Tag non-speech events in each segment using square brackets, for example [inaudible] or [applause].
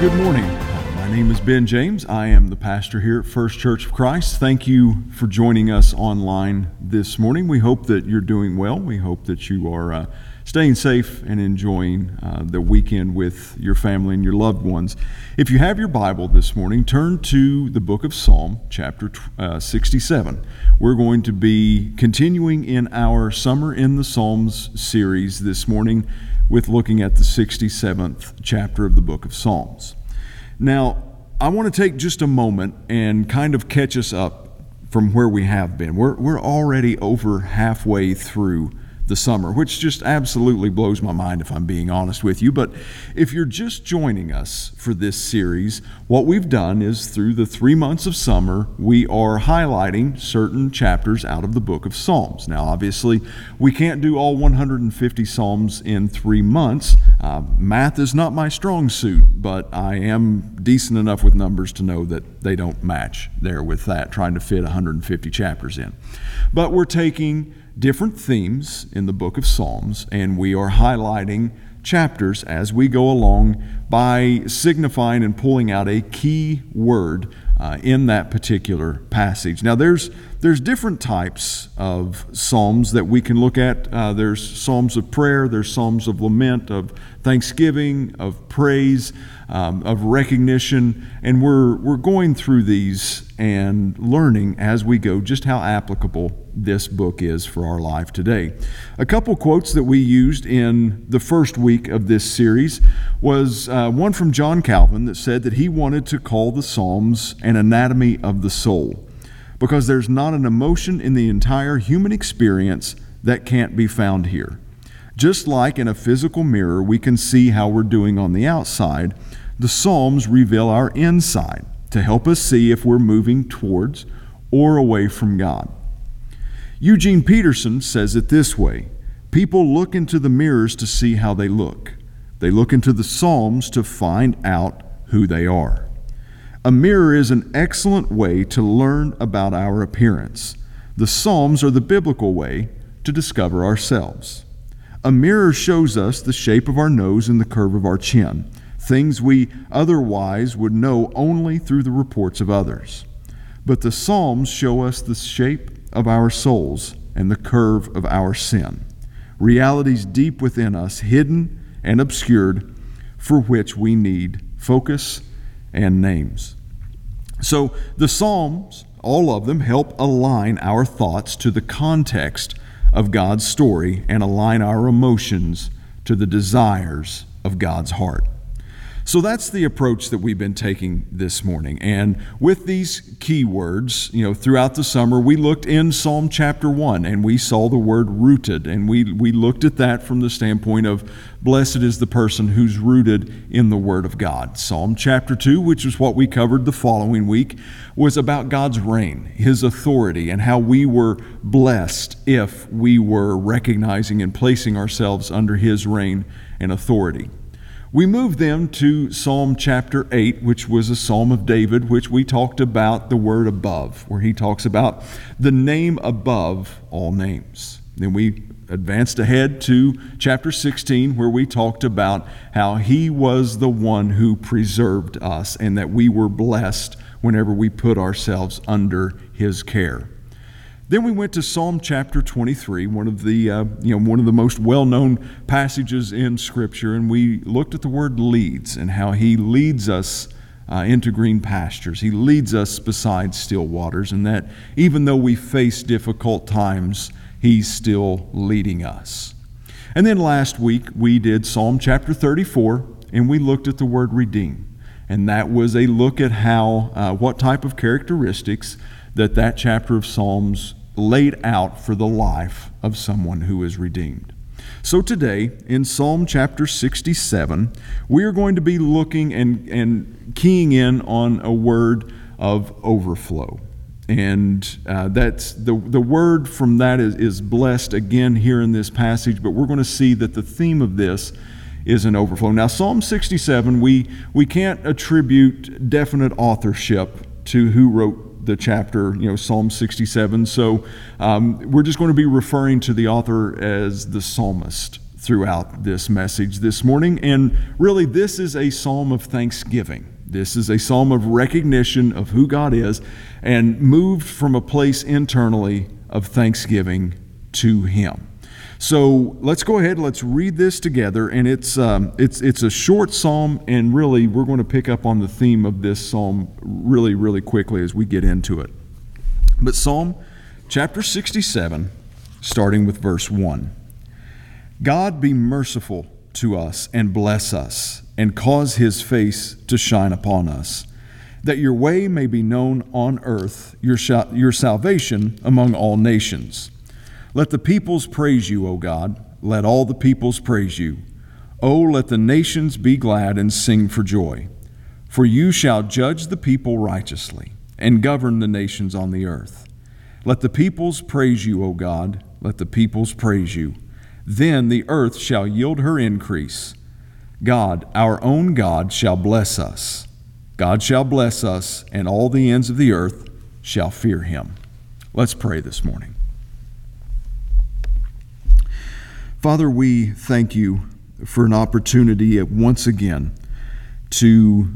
Good morning. My name is Ben James. I am the pastor here at First Church of Christ. Thank you for joining us online this morning. We hope that you're doing well. We hope that you are uh, staying safe and enjoying uh, the weekend with your family and your loved ones. If you have your Bible this morning, turn to the book of Psalm, chapter uh, 67. We're going to be continuing in our Summer in the Psalms series this morning with looking at the 67th chapter of the book of Psalms. Now, I want to take just a moment and kind of catch us up from where we have been. We're, we're already over halfway through the summer, which just absolutely blows my mind if I'm being honest with you. But if you're just joining us for this series, what we've done is through the three months of summer, we are highlighting certain chapters out of the book of Psalms. Now, obviously, we can't do all 150 Psalms in three months. Uh, math is not my strong suit, but I am decent enough with numbers to know that they don't match there with that, trying to fit 150 chapters in. But we're taking different themes in the book of Psalms, and we are highlighting chapters as we go along by signifying and pulling out a key word uh, in that particular passage. Now, there's there's different types of psalms that we can look at. Uh, there's psalms of prayer, there's psalms of lament, of thanksgiving, of praise, um, of recognition, and we're we're going through these and learning as we go just how applicable this book is for our life today. A couple quotes that we used in the first week of this series was uh, one from John Calvin that said that he wanted to call the Psalms an anatomy of the soul because there's not an emotion in the entire human experience that can't be found here. Just like in a physical mirror, we can see how we're doing on the outside, the Psalms reveal our inside to help us see if we're moving towards or away from God. Eugene Peterson says it this way People look into the mirrors to see how they look, they look into the Psalms to find out who they are. A mirror is an excellent way to learn about our appearance. The Psalms are the biblical way to discover ourselves. A mirror shows us the shape of our nose and the curve of our chin, things we otherwise would know only through the reports of others. But the Psalms show us the shape of our souls and the curve of our sin, realities deep within us, hidden and obscured, for which we need focus and names. So the Psalms, all of them, help align our thoughts to the context of God's story and align our emotions to the desires of God's heart. So that's the approach that we've been taking this morning. And with these keywords, you know, throughout the summer, we looked in Psalm chapter 1 and we saw the word rooted. And we, we looked at that from the standpoint of blessed is the person who's rooted in the Word of God. Psalm chapter 2, which is what we covered the following week, was about God's reign, His authority, and how we were blessed if we were recognizing and placing ourselves under His reign and authority. We move them to Psalm chapter 8, which was a psalm of David, which we talked about the word above, where he talks about the name above all names. Then we advanced ahead to chapter 16, where we talked about how he was the one who preserved us and that we were blessed whenever we put ourselves under his care. Then we went to Psalm chapter 23, one of the, uh, you know, one of the most well-known passages in Scripture, and we looked at the word leads and how he leads us uh, into green pastures. He leads us beside still waters, and that even though we face difficult times, he's still leading us. And then last week we did Psalm chapter 34, and we looked at the word redeem. And that was a look at how, uh, what type of characteristics that that chapter of Psalms laid out for the life of someone who is redeemed. So today, in Psalm chapter 67, we are going to be looking and, and keying in on a word of overflow. And uh, that's the, the word from that is, is blessed again here in this passage, but we're going to see that the theme of this is an overflow. Now, Psalm 67, we, we can't attribute definite authorship to who wrote the chapter, you know, Psalm 67. So um, we're just going to be referring to the author as the psalmist. throughout this message this morning. And really, this is a psalm of thanksgiving. This is a psalm of recognition of who God is and moved from a place internally of thanksgiving to Him. So let's go ahead. Let's read this together, and it's um, it's it's a short psalm, and really we're going to pick up on the theme of this psalm really really quickly as we get into it. But Psalm chapter 67, starting with verse 1. God be merciful to us and bless us, and cause his face to shine upon us, that your way may be known on earth, your, your salvation among all nations. Let the peoples praise you, O God. Let all the peoples praise you. O let the nations be glad and sing for joy. For you shall judge the people righteously and govern the nations on the earth. Let the peoples praise you, O God. Let the peoples praise you. Then the earth shall yield her increase. God, our own God, shall bless us. God shall bless us, and all the ends of the earth shall fear him. Let's pray this morning. Father, we thank you for an opportunity once again to,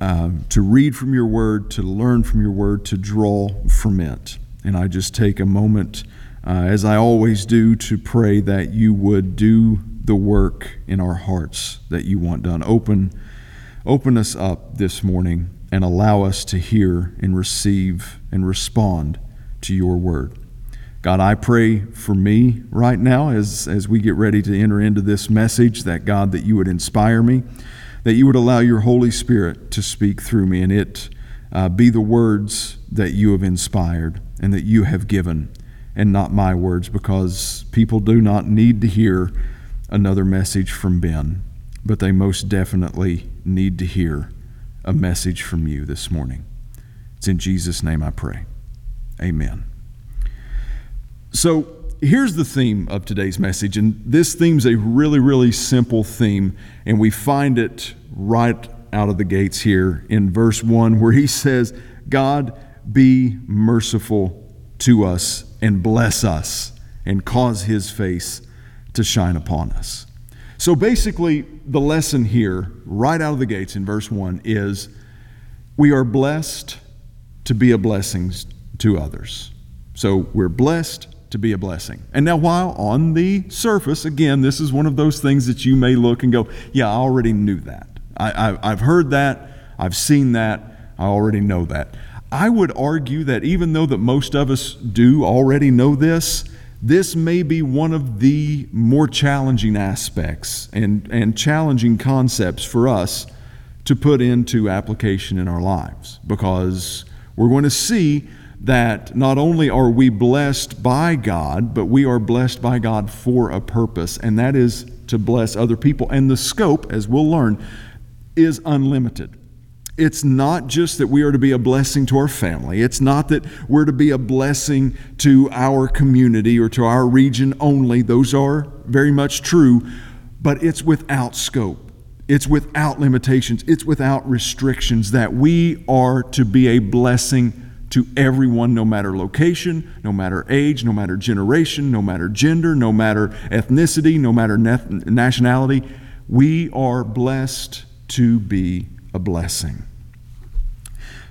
uh, to read from your word, to learn from your word, to draw from it. And I just take a moment, uh, as I always do, to pray that you would do the work in our hearts that you want done. Open, open us up this morning and allow us to hear and receive and respond to your word. God, I pray for me right now as, as we get ready to enter into this message that God, that you would inspire me, that you would allow your Holy Spirit to speak through me, and it uh, be the words that you have inspired and that you have given, and not my words, because people do not need to hear another message from Ben, but they most definitely need to hear a message from you this morning. It's in Jesus' name I pray. Amen. So here's the theme of today's message, and this theme's a really, really simple theme, and we find it right out of the gates here in verse 1 where he says, God be merciful to us and bless us and cause his face to shine upon us. So basically, the lesson here, right out of the gates in verse 1, is we are blessed to be a blessing to others. So we're blessed to be a blessing. And now, while on the surface, again, this is one of those things that you may look and go, Yeah, I already knew that. I, have heard that. I've seen that. I already know that. I would argue that even though that most of us do already know this, this may be one of the more challenging aspects and, and challenging concepts for us to put into application in our lives because we're going to see that not only are we blessed by God, but we are blessed by God for a purpose, and that is to bless other people. And the scope, as we'll learn, is unlimited. It's not just that we are to be a blessing to our family. It's not that we're to be a blessing to our community or to our region only. Those are very much true, but it's without scope. It's without limitations. It's without restrictions that we are to be a blessing to everyone, no matter location, no matter age, no matter generation, no matter gender, no matter ethnicity, no matter nationality. We are blessed to be a blessing.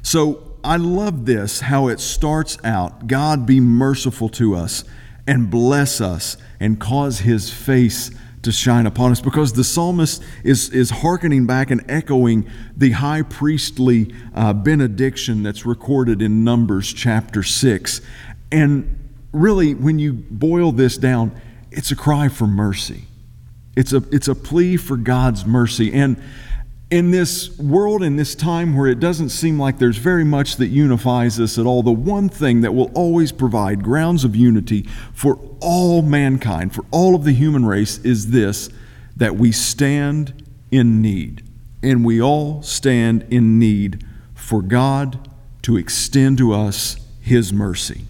So I love this how it starts out God be merciful to us and bless us and cause his face to shine upon us because the psalmist is, is hearkening back and echoing the high priestly uh, benediction that's recorded in Numbers chapter 6. And really, when you boil this down, it's a cry for mercy. It's a, it's a plea for God's mercy. And in this world, in this time where it doesn't seem like there's very much that unifies us at all, the one thing that will always provide grounds of unity for all mankind, for all of the human race, is this that we stand in need. And we all stand in need for God to extend to us His mercy.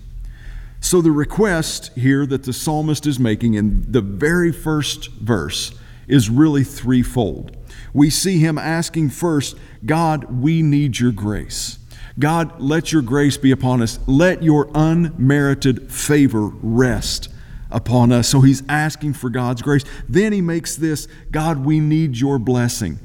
So, the request here that the psalmist is making in the very first verse is really threefold we see him asking first, God, we need your grace. God, let your grace be upon us. Let your unmerited favor rest upon us. So he's asking for God's grace. Then he makes this God, we need your blessing.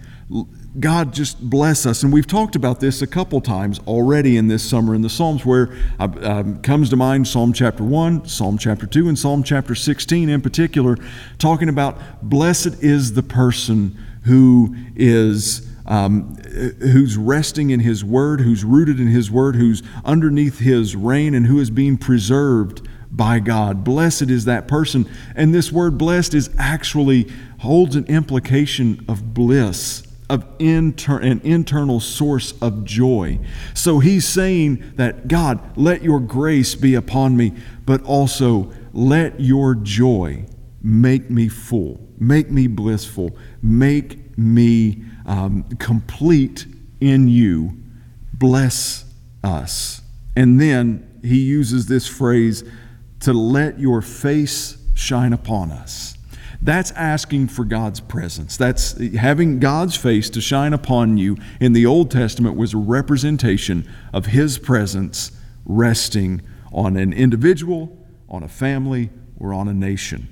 God just bless us. And we've talked about this a couple times already in this summer in the Psalms, where uh, um, comes to mind Psalm chapter 1, Psalm chapter 2, and Psalm chapter 16 in particular, talking about blessed is the person who is. Um, who's resting in his word, who's rooted in his word, who's underneath his reign, and who is being preserved by God. Blessed is that person. And this word blessed is actually holds an implication of bliss of inter- an internal source of joy. So he's saying that God, let your grace be upon me, but also let your joy make me full, make me blissful, make me um, complete in you. Bless us. And then he uses this phrase to let your face shine upon us. That's asking for God's presence. That's having God's face to shine upon you in the Old Testament was a representation of His presence resting on an individual, on a family, or on a nation.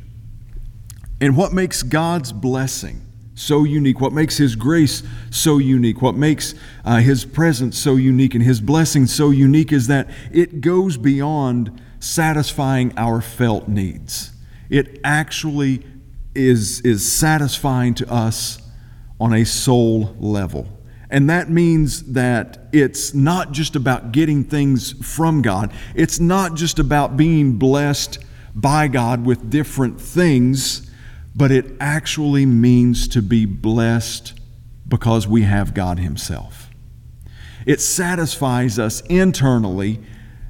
And what makes God's blessing so unique, what makes His grace so unique, what makes uh, His presence so unique, and His blessing so unique is that it goes beyond satisfying our felt needs. It actually is, is satisfying to us on a soul level. And that means that it's not just about getting things from God, it's not just about being blessed by God with different things, but it actually means to be blessed because we have God Himself. It satisfies us internally,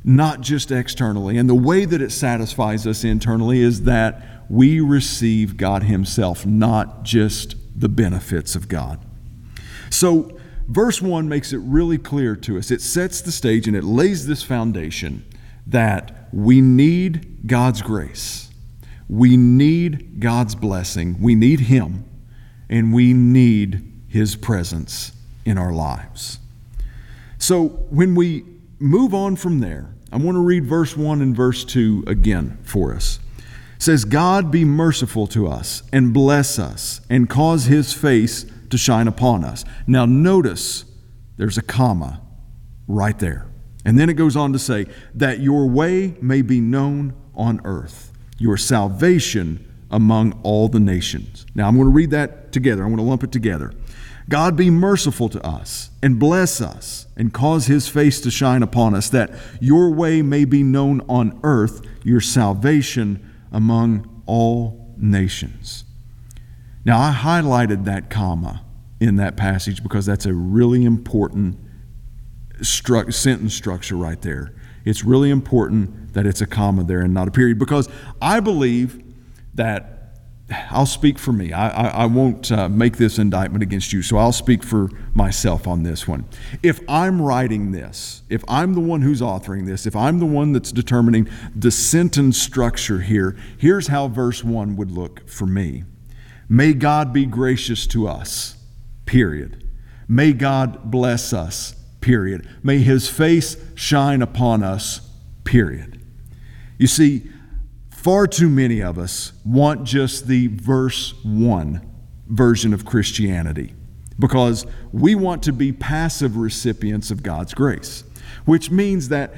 not just externally. And the way that it satisfies us internally is that we receive God Himself, not just the benefits of God. So, verse 1 makes it really clear to us. It sets the stage and it lays this foundation that we need God's grace, we need God's blessing, we need Him, and we need His presence in our lives. So, when we move on from there, I want to read verse 1 and verse 2 again for us says, God be merciful to us and bless us and cause his face to shine upon us. Now, notice there's a comma right there. And then it goes on to say, that your way may be known on earth, your salvation among all the nations. Now, I'm going to read that together. I'm going to lump it together. God be merciful to us and bless us and cause his face to shine upon us, that your way may be known on earth, your salvation among all nations. Now, I highlighted that comma in that passage because that's a really important stru- sentence structure right there. It's really important that it's a comma there and not a period because I believe that I'll speak for me. I, I, I won't uh, make this indictment against you, so I'll speak for myself on this one. If I'm writing this, if I'm the one who's authoring this, if I'm the one that's determining the sentence structure here, here's how verse 1 would look for me May God be gracious to us, period. May God bless us, period. May his face shine upon us, period. You see, Far too many of us want just the verse 1 version of Christianity because we want to be passive recipients of God's grace, which means that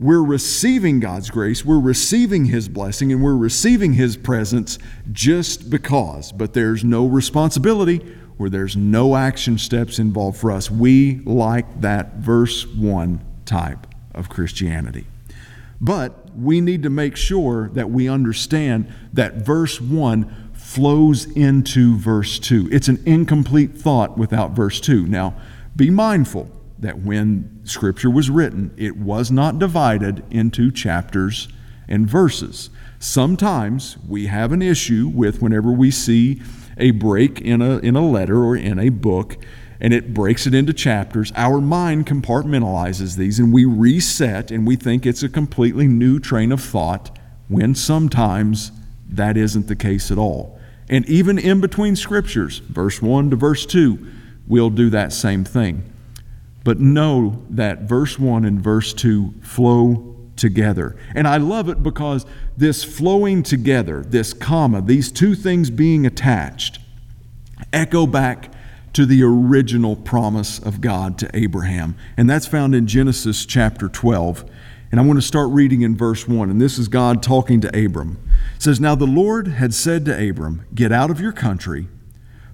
we're receiving God's grace, we're receiving His blessing, and we're receiving His presence just because, but there's no responsibility where there's no action steps involved for us. We like that verse 1 type of Christianity. But we need to make sure that we understand that verse 1 flows into verse 2. It's an incomplete thought without verse 2. Now, be mindful that when Scripture was written, it was not divided into chapters and verses. Sometimes we have an issue with whenever we see a break in a, in a letter or in a book and it breaks it into chapters. Our mind compartmentalizes these and we reset and we think it's a completely new train of thought when sometimes that isn't the case at all. And even in between scriptures, verse 1 to verse 2, we'll do that same thing. But know that verse 1 and verse 2 flow together. And I love it because this flowing together, this comma, these two things being attached, echo back to the original promise of God to Abraham. And that's found in Genesis chapter 12. And I want to start reading in verse 1. And this is God talking to Abram. It says, Now the Lord had said to Abram, Get out of your country,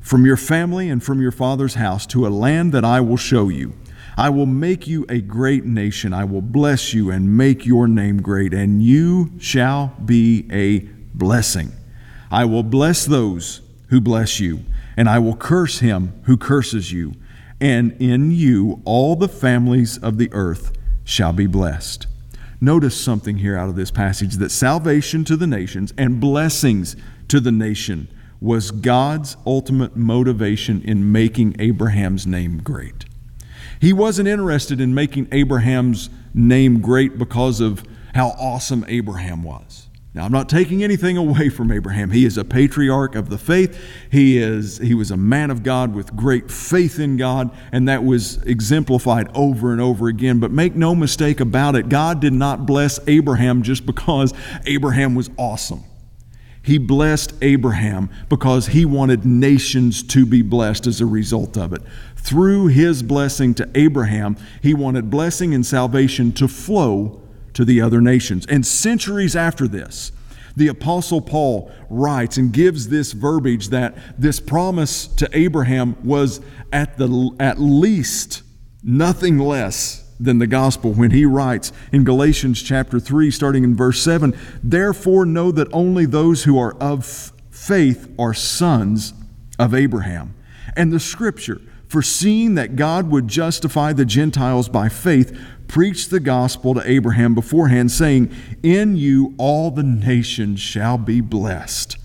from your family, and from your father's house to a land that I will show you. I will make you a great nation. I will bless you and make your name great, and you shall be a blessing. I will bless those who bless you, and I will curse him who curses you. And in you all the families of the earth shall be blessed. Notice something here out of this passage that salvation to the nations and blessings to the nation was God's ultimate motivation in making Abraham's name great. He wasn't interested in making Abraham's name great because of how awesome Abraham was. Now, I'm not taking anything away from Abraham. He is a patriarch of the faith. He, is, he was a man of God with great faith in God, and that was exemplified over and over again. But make no mistake about it, God did not bless Abraham just because Abraham was awesome. He blessed Abraham because he wanted nations to be blessed as a result of it. Through his blessing to Abraham, he wanted blessing and salvation to flow to the other nations. And centuries after this, the Apostle Paul writes and gives this verbiage that this promise to Abraham was at, the, at least nothing less than the gospel when he writes in Galatians chapter 3, starting in verse 7 Therefore, know that only those who are of faith are sons of Abraham. And the scripture, foreseeing that God would justify the Gentiles by faith, preached the gospel to Abraham beforehand, saying, In you all the nations shall be blessed.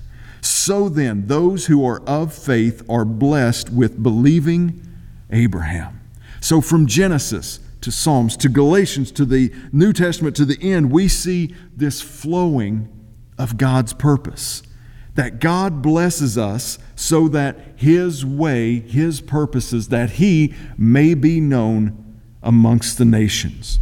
So then, those who are of faith are blessed with believing Abraham. So from Genesis to Psalms to Galatians to the New Testament to the end, we see this flowing of God's purpose. That God blesses us so that His way, His purposes, that He may be known amongst the nations.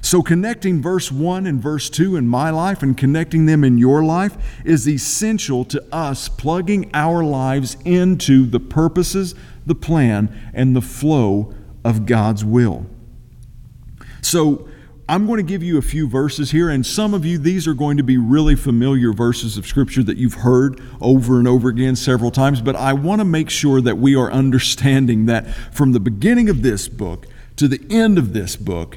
So, connecting verse 1 and verse 2 in my life and connecting them in your life is essential to us plugging our lives into the purposes, the plan, and the flow of God's will. So, I'm going to give you a few verses here, and some of you, these are going to be really familiar verses of Scripture that you've heard over and over again several times, but I want to make sure that we are understanding that from the beginning of this book to the end of this book,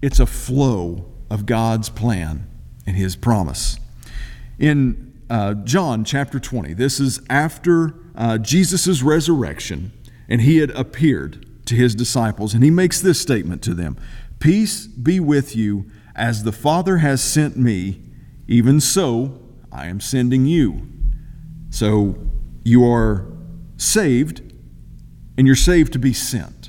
it's a flow of God's plan and His promise. In uh, John chapter 20, this is after uh, Jesus' resurrection, and He had appeared to His disciples, and He makes this statement to them Peace be with you, as the Father has sent me, even so I am sending you. So you are saved, and you're saved to be sent.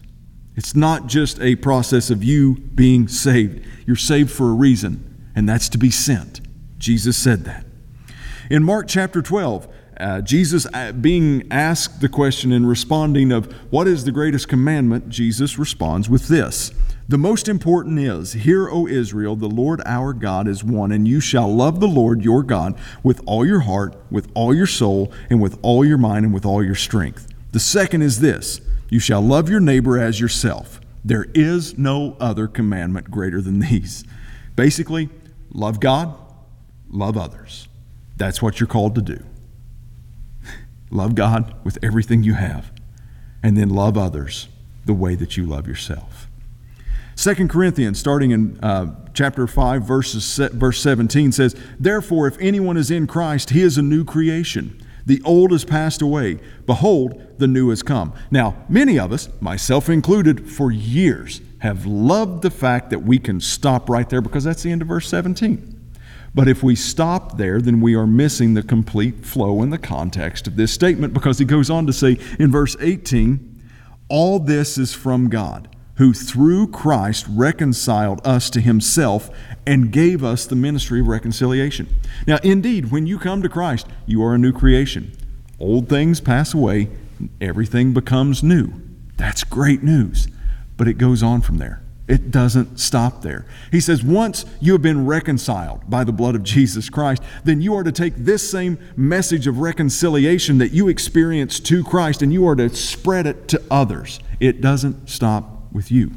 It's not just a process of you being saved. You're saved for a reason, and that's to be sent. Jesus said that. In Mark chapter 12, uh, Jesus uh, being asked the question and responding of what is the greatest commandment, Jesus responds with this. The most important is, Hear, O Israel, the Lord our God is one, and you shall love the Lord your God with all your heart, with all your soul, and with all your mind, and with all your strength. The second is this you shall love your neighbor as yourself. There is no other commandment greater than these. Basically, love God, love others. That's what you're called to do. love God with everything you have, and then love others the way that you love yourself. 2 Corinthians, starting in uh, chapter 5, verses, verse 17, says, Therefore, if anyone is in Christ, he is a new creation. The old has passed away. Behold, the new has come. Now, many of us, myself included, for years have loved the fact that we can stop right there because that's the end of verse 17. But if we stop there, then we are missing the complete flow and the context of this statement because he goes on to say in verse 18, All this is from God who through Christ reconciled us to himself and gave us the ministry of reconciliation. Now, indeed, when you come to Christ, you are a new creation. Old things pass away, everything becomes new. That's great news. But it goes on from there. It doesn't stop there. He says, once you have been reconciled by the blood of Jesus Christ, then you are to take this same message of reconciliation that you experienced to Christ and you are to spread it to others. It doesn't stop with you.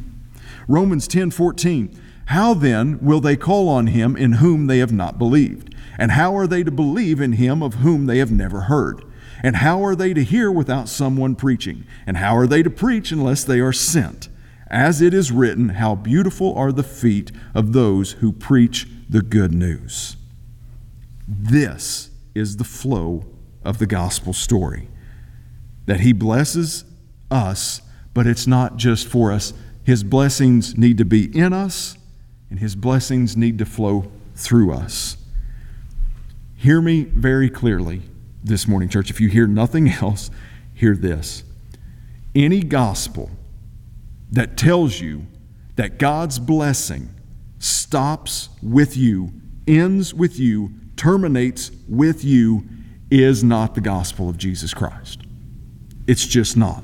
Romans 10 14. How then will they call on him in whom they have not believed? And how are they to believe in him of whom they have never heard? And how are they to hear without someone preaching? And how are they to preach unless they are sent? As it is written, How beautiful are the feet of those who preach the good news. This is the flow of the gospel story. That he blesses us, but it's not just for us. His blessings need to be in us, and his blessings need to flow through us. Hear me very clearly this morning, church. If you hear nothing [laughs] else, hear this. Any gospel that tells you that God's blessing stops with you, ends with you, terminates with you, is not the gospel of Jesus Christ. It's just not.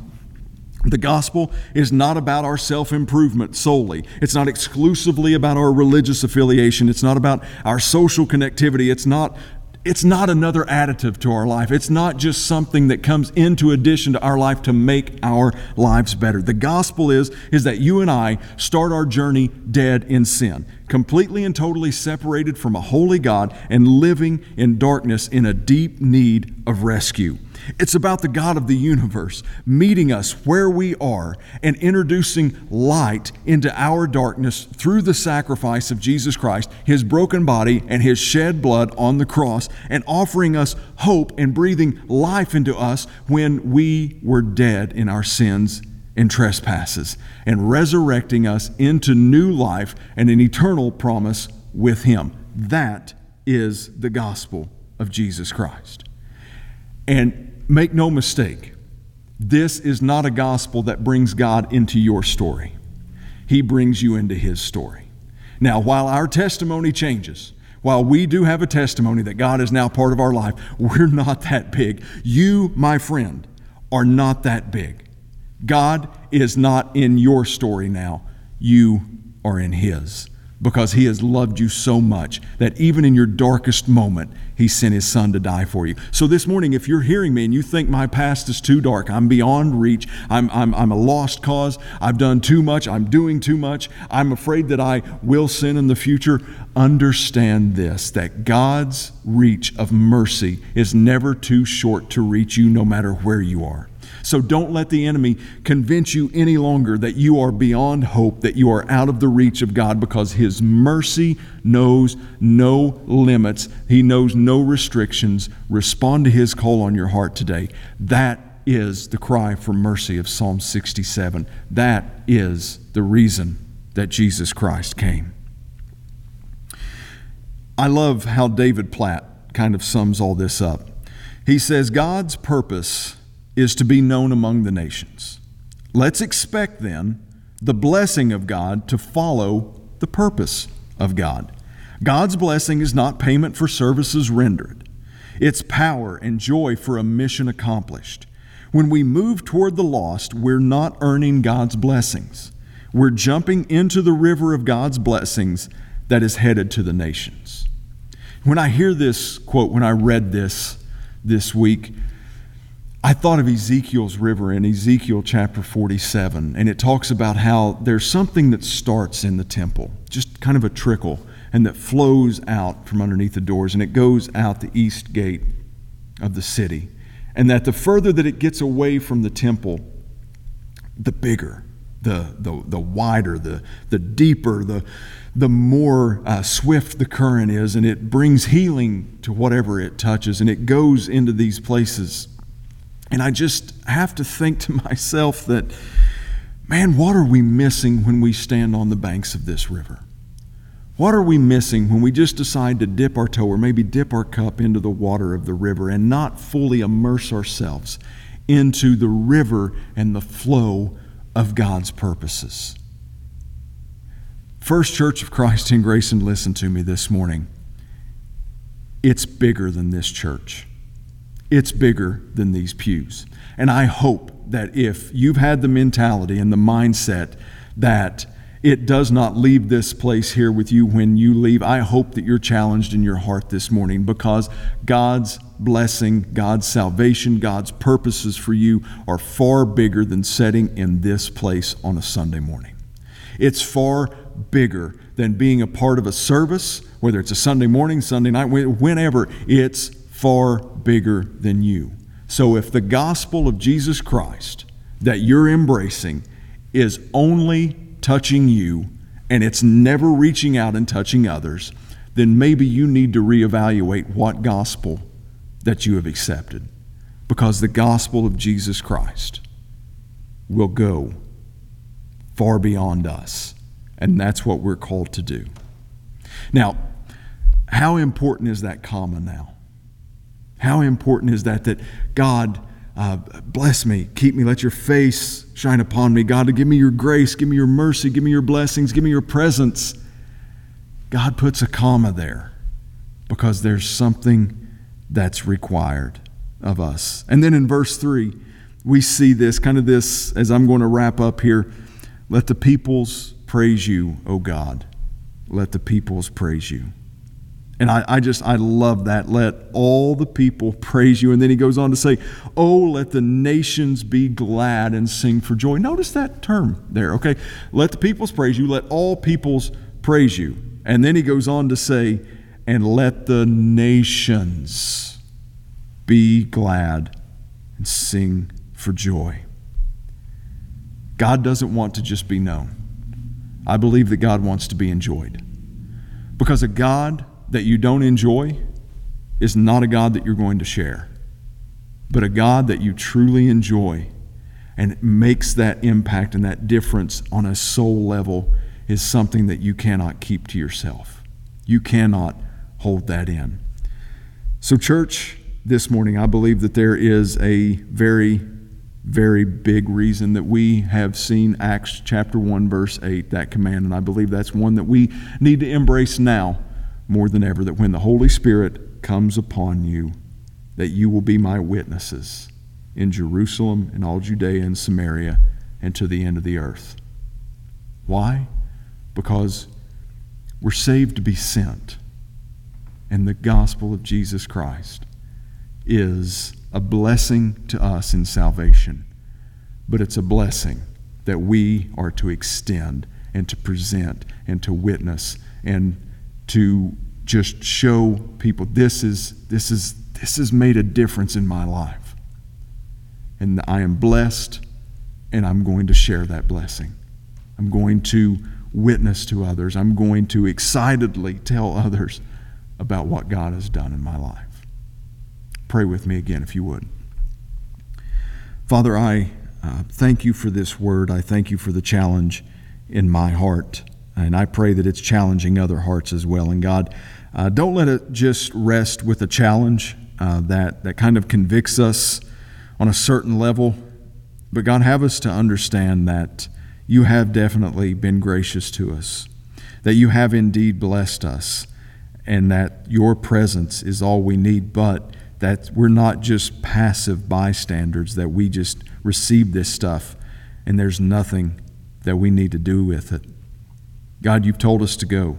The gospel is not about our self improvement solely. It's not exclusively about our religious affiliation. It's not about our social connectivity. It's not it's not another additive to our life. It's not just something that comes into addition to our life to make our lives better. The gospel is, is that you and I start our journey dead in sin, completely and totally separated from a holy God and living in darkness in a deep need of rescue. It's about the God of the universe meeting us where we are and introducing light into our darkness through the sacrifice of Jesus Christ, His broken body, and His shed blood on the cross, and offering us hope and breathing life into us when we were dead in our sins and trespasses, and resurrecting us into new life and an eternal promise with Him. That is the gospel of Jesus Christ. And Make no mistake, this is not a gospel that brings God into your story. He brings you into His story. Now, while our testimony changes, while we do have a testimony that God is now part of our life, we're not that big. You, my friend, are not that big. God is not in your story now. You are in His because He has loved you so much that even in your darkest moment, He sent His Son to die for you. So this morning, if you're hearing me and you think my past is too dark, I'm beyond reach, I'm, I'm, I'm a lost cause, I've done too much, I'm doing too much, I'm afraid that I will sin in the future, understand this that God's reach of mercy is never too short to reach you no matter where you are. So don't let the enemy convince you any longer that you are beyond hope, that you are out of the reach of God, because His mercy knows no limits, He knows no restrictions. Respond to His call on your heart today. That is the cry for mercy of Psalm 67. That is the reason that Jesus Christ came. I love how David Platt kind of sums all this up. He says, God's purpose is to be known among the nations. Let's expect then the blessing of God to follow the purpose of God. God's blessing is not payment for services rendered, it's power and joy for a mission accomplished. When we move toward the lost, we're not earning God's blessings. We're jumping into the river of God's blessings that is headed to the nations. When I hear this quote, when I read this this week, I thought of Ezekiel's river in Ezekiel chapter 47, and it talks about how there's something that starts in the temple, just kind of a trickle, and that flows out from underneath the doors, and it goes out the east gate of the city. And that the further that it gets away from the temple, the bigger, the, the, the wider, the, the deeper, the, the more uh, swift the current is, and it brings healing to whatever it touches, and it goes into these places and I just have to think to [laughs] myself that, man, what are we missing when we stand on the banks of this river? What are we missing when we just decide to dip our toe or maybe dip our cup into the water of the river and not fully immerse ourselves into the river and the flow of God's purposes? First Church of Christ in Grayson, listen to me this morning. It's bigger than this church it's bigger than these pews. And I hope that if you've had the mentality and the mindset that it does not leave this place here with you when you leave. I hope that you're challenged in your heart this morning because God's blessing, God's salvation, God's purposes for you are far bigger than setting in this place on a Sunday morning. It's far bigger than being a part of a service, whether it's a Sunday morning, Sunday night, whenever. It's far bigger than you. So if the gospel of Jesus Christ that you're embracing is only touching you and it's never reaching out and touching others, then maybe you need to reevaluate what gospel that you have accepted. Because the gospel of Jesus Christ will go far beyond us. And that's what we're called to do. Now, how important is that comma now? How important is that that God uh, bless me, keep me, let your face shine upon me. God, give me your grace, give me your mercy, give me your blessings, give me your presence. God puts a comma there because there's something that's required of us. And then in verse 3, we see this kind of this, as I'm going to wrap up here let the peoples praise you, O God. Let the peoples praise you. And I, I, just, I love that. Let all the people praise you. And then he goes on to say, Oh, let the nations be glad and sing for joy. Notice that term there, okay? Let the peoples praise you. Let all peoples praise you. And then he goes on to say, And let the nations be glad and sing for joy. God doesn't want to just be known. I believe that God wants to be enjoyed. Because a God that you don't enjoy is not a God that you're going to share, but a God that you truly enjoy and makes that impact and that difference on a soul level is something that you cannot keep to yourself. You cannot hold that in. So, church, this morning, I believe that there is a very, very big reason that we have seen Acts chapter 1, verse 8, that command. And I believe that's one that we need to embrace now more than ever that when the Holy Spirit comes upon you, that you will be my witnesses in Jerusalem and all Judea and Samaria and to the end of the earth. Why? Because we're saved to be sent. And the gospel of Jesus Christ is a blessing to us in salvation, but it's a blessing that we are to extend and to present and to witness and to just show people this is this is this has made a difference in my life. And I am blessed and I'm going to share that blessing. I'm going to witness to others. I'm going to excitedly tell others about what God has done in my life. Pray with me again if you would. Father, I uh, thank you for this word. I thank you for the challenge in my heart. And I pray that it's challenging other hearts as well. And God, uh, don't let it just rest with a challenge uh, that, that kind of convicts us on a certain level. But God, have us to understand that you have definitely been gracious to us, that you have indeed blessed us, and that your presence is all we need, but that we're not just passive bystanders, that we just receive this stuff and there's nothing that we need to do with it. God, you've told us to go.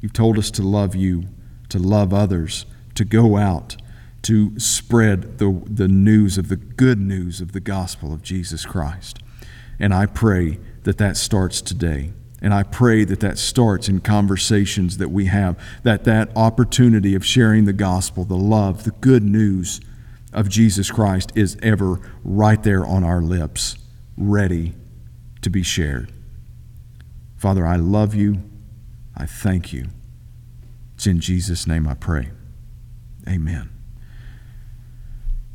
You've told us to love you, to love others, to go out, to spread the, the news of the good news of the gospel of Jesus Christ. And I pray that that starts today. And I pray that that starts in conversations that we have, that that opportunity of sharing the gospel, the love, the good news of Jesus Christ is ever right there on our lips, ready to be shared. Father, I love you. I thank you. It's in Jesus' name I pray. Amen.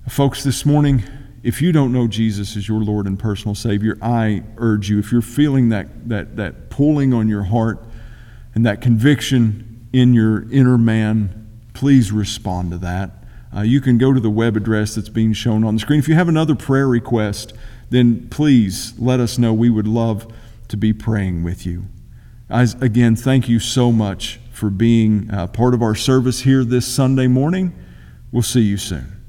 Folks, this morning, if you don't know Jesus as your Lord and personal Savior, I urge you, if you're feeling that, that, that pulling on your heart and that conviction in your inner man, please respond to that. Uh, you can go to the web address that's being shown on the screen. If you have another prayer request, then please let us know. We would love to be praying with you. As, again, thank you so much for being uh, part of our service here this Sunday morning. We'll see you soon.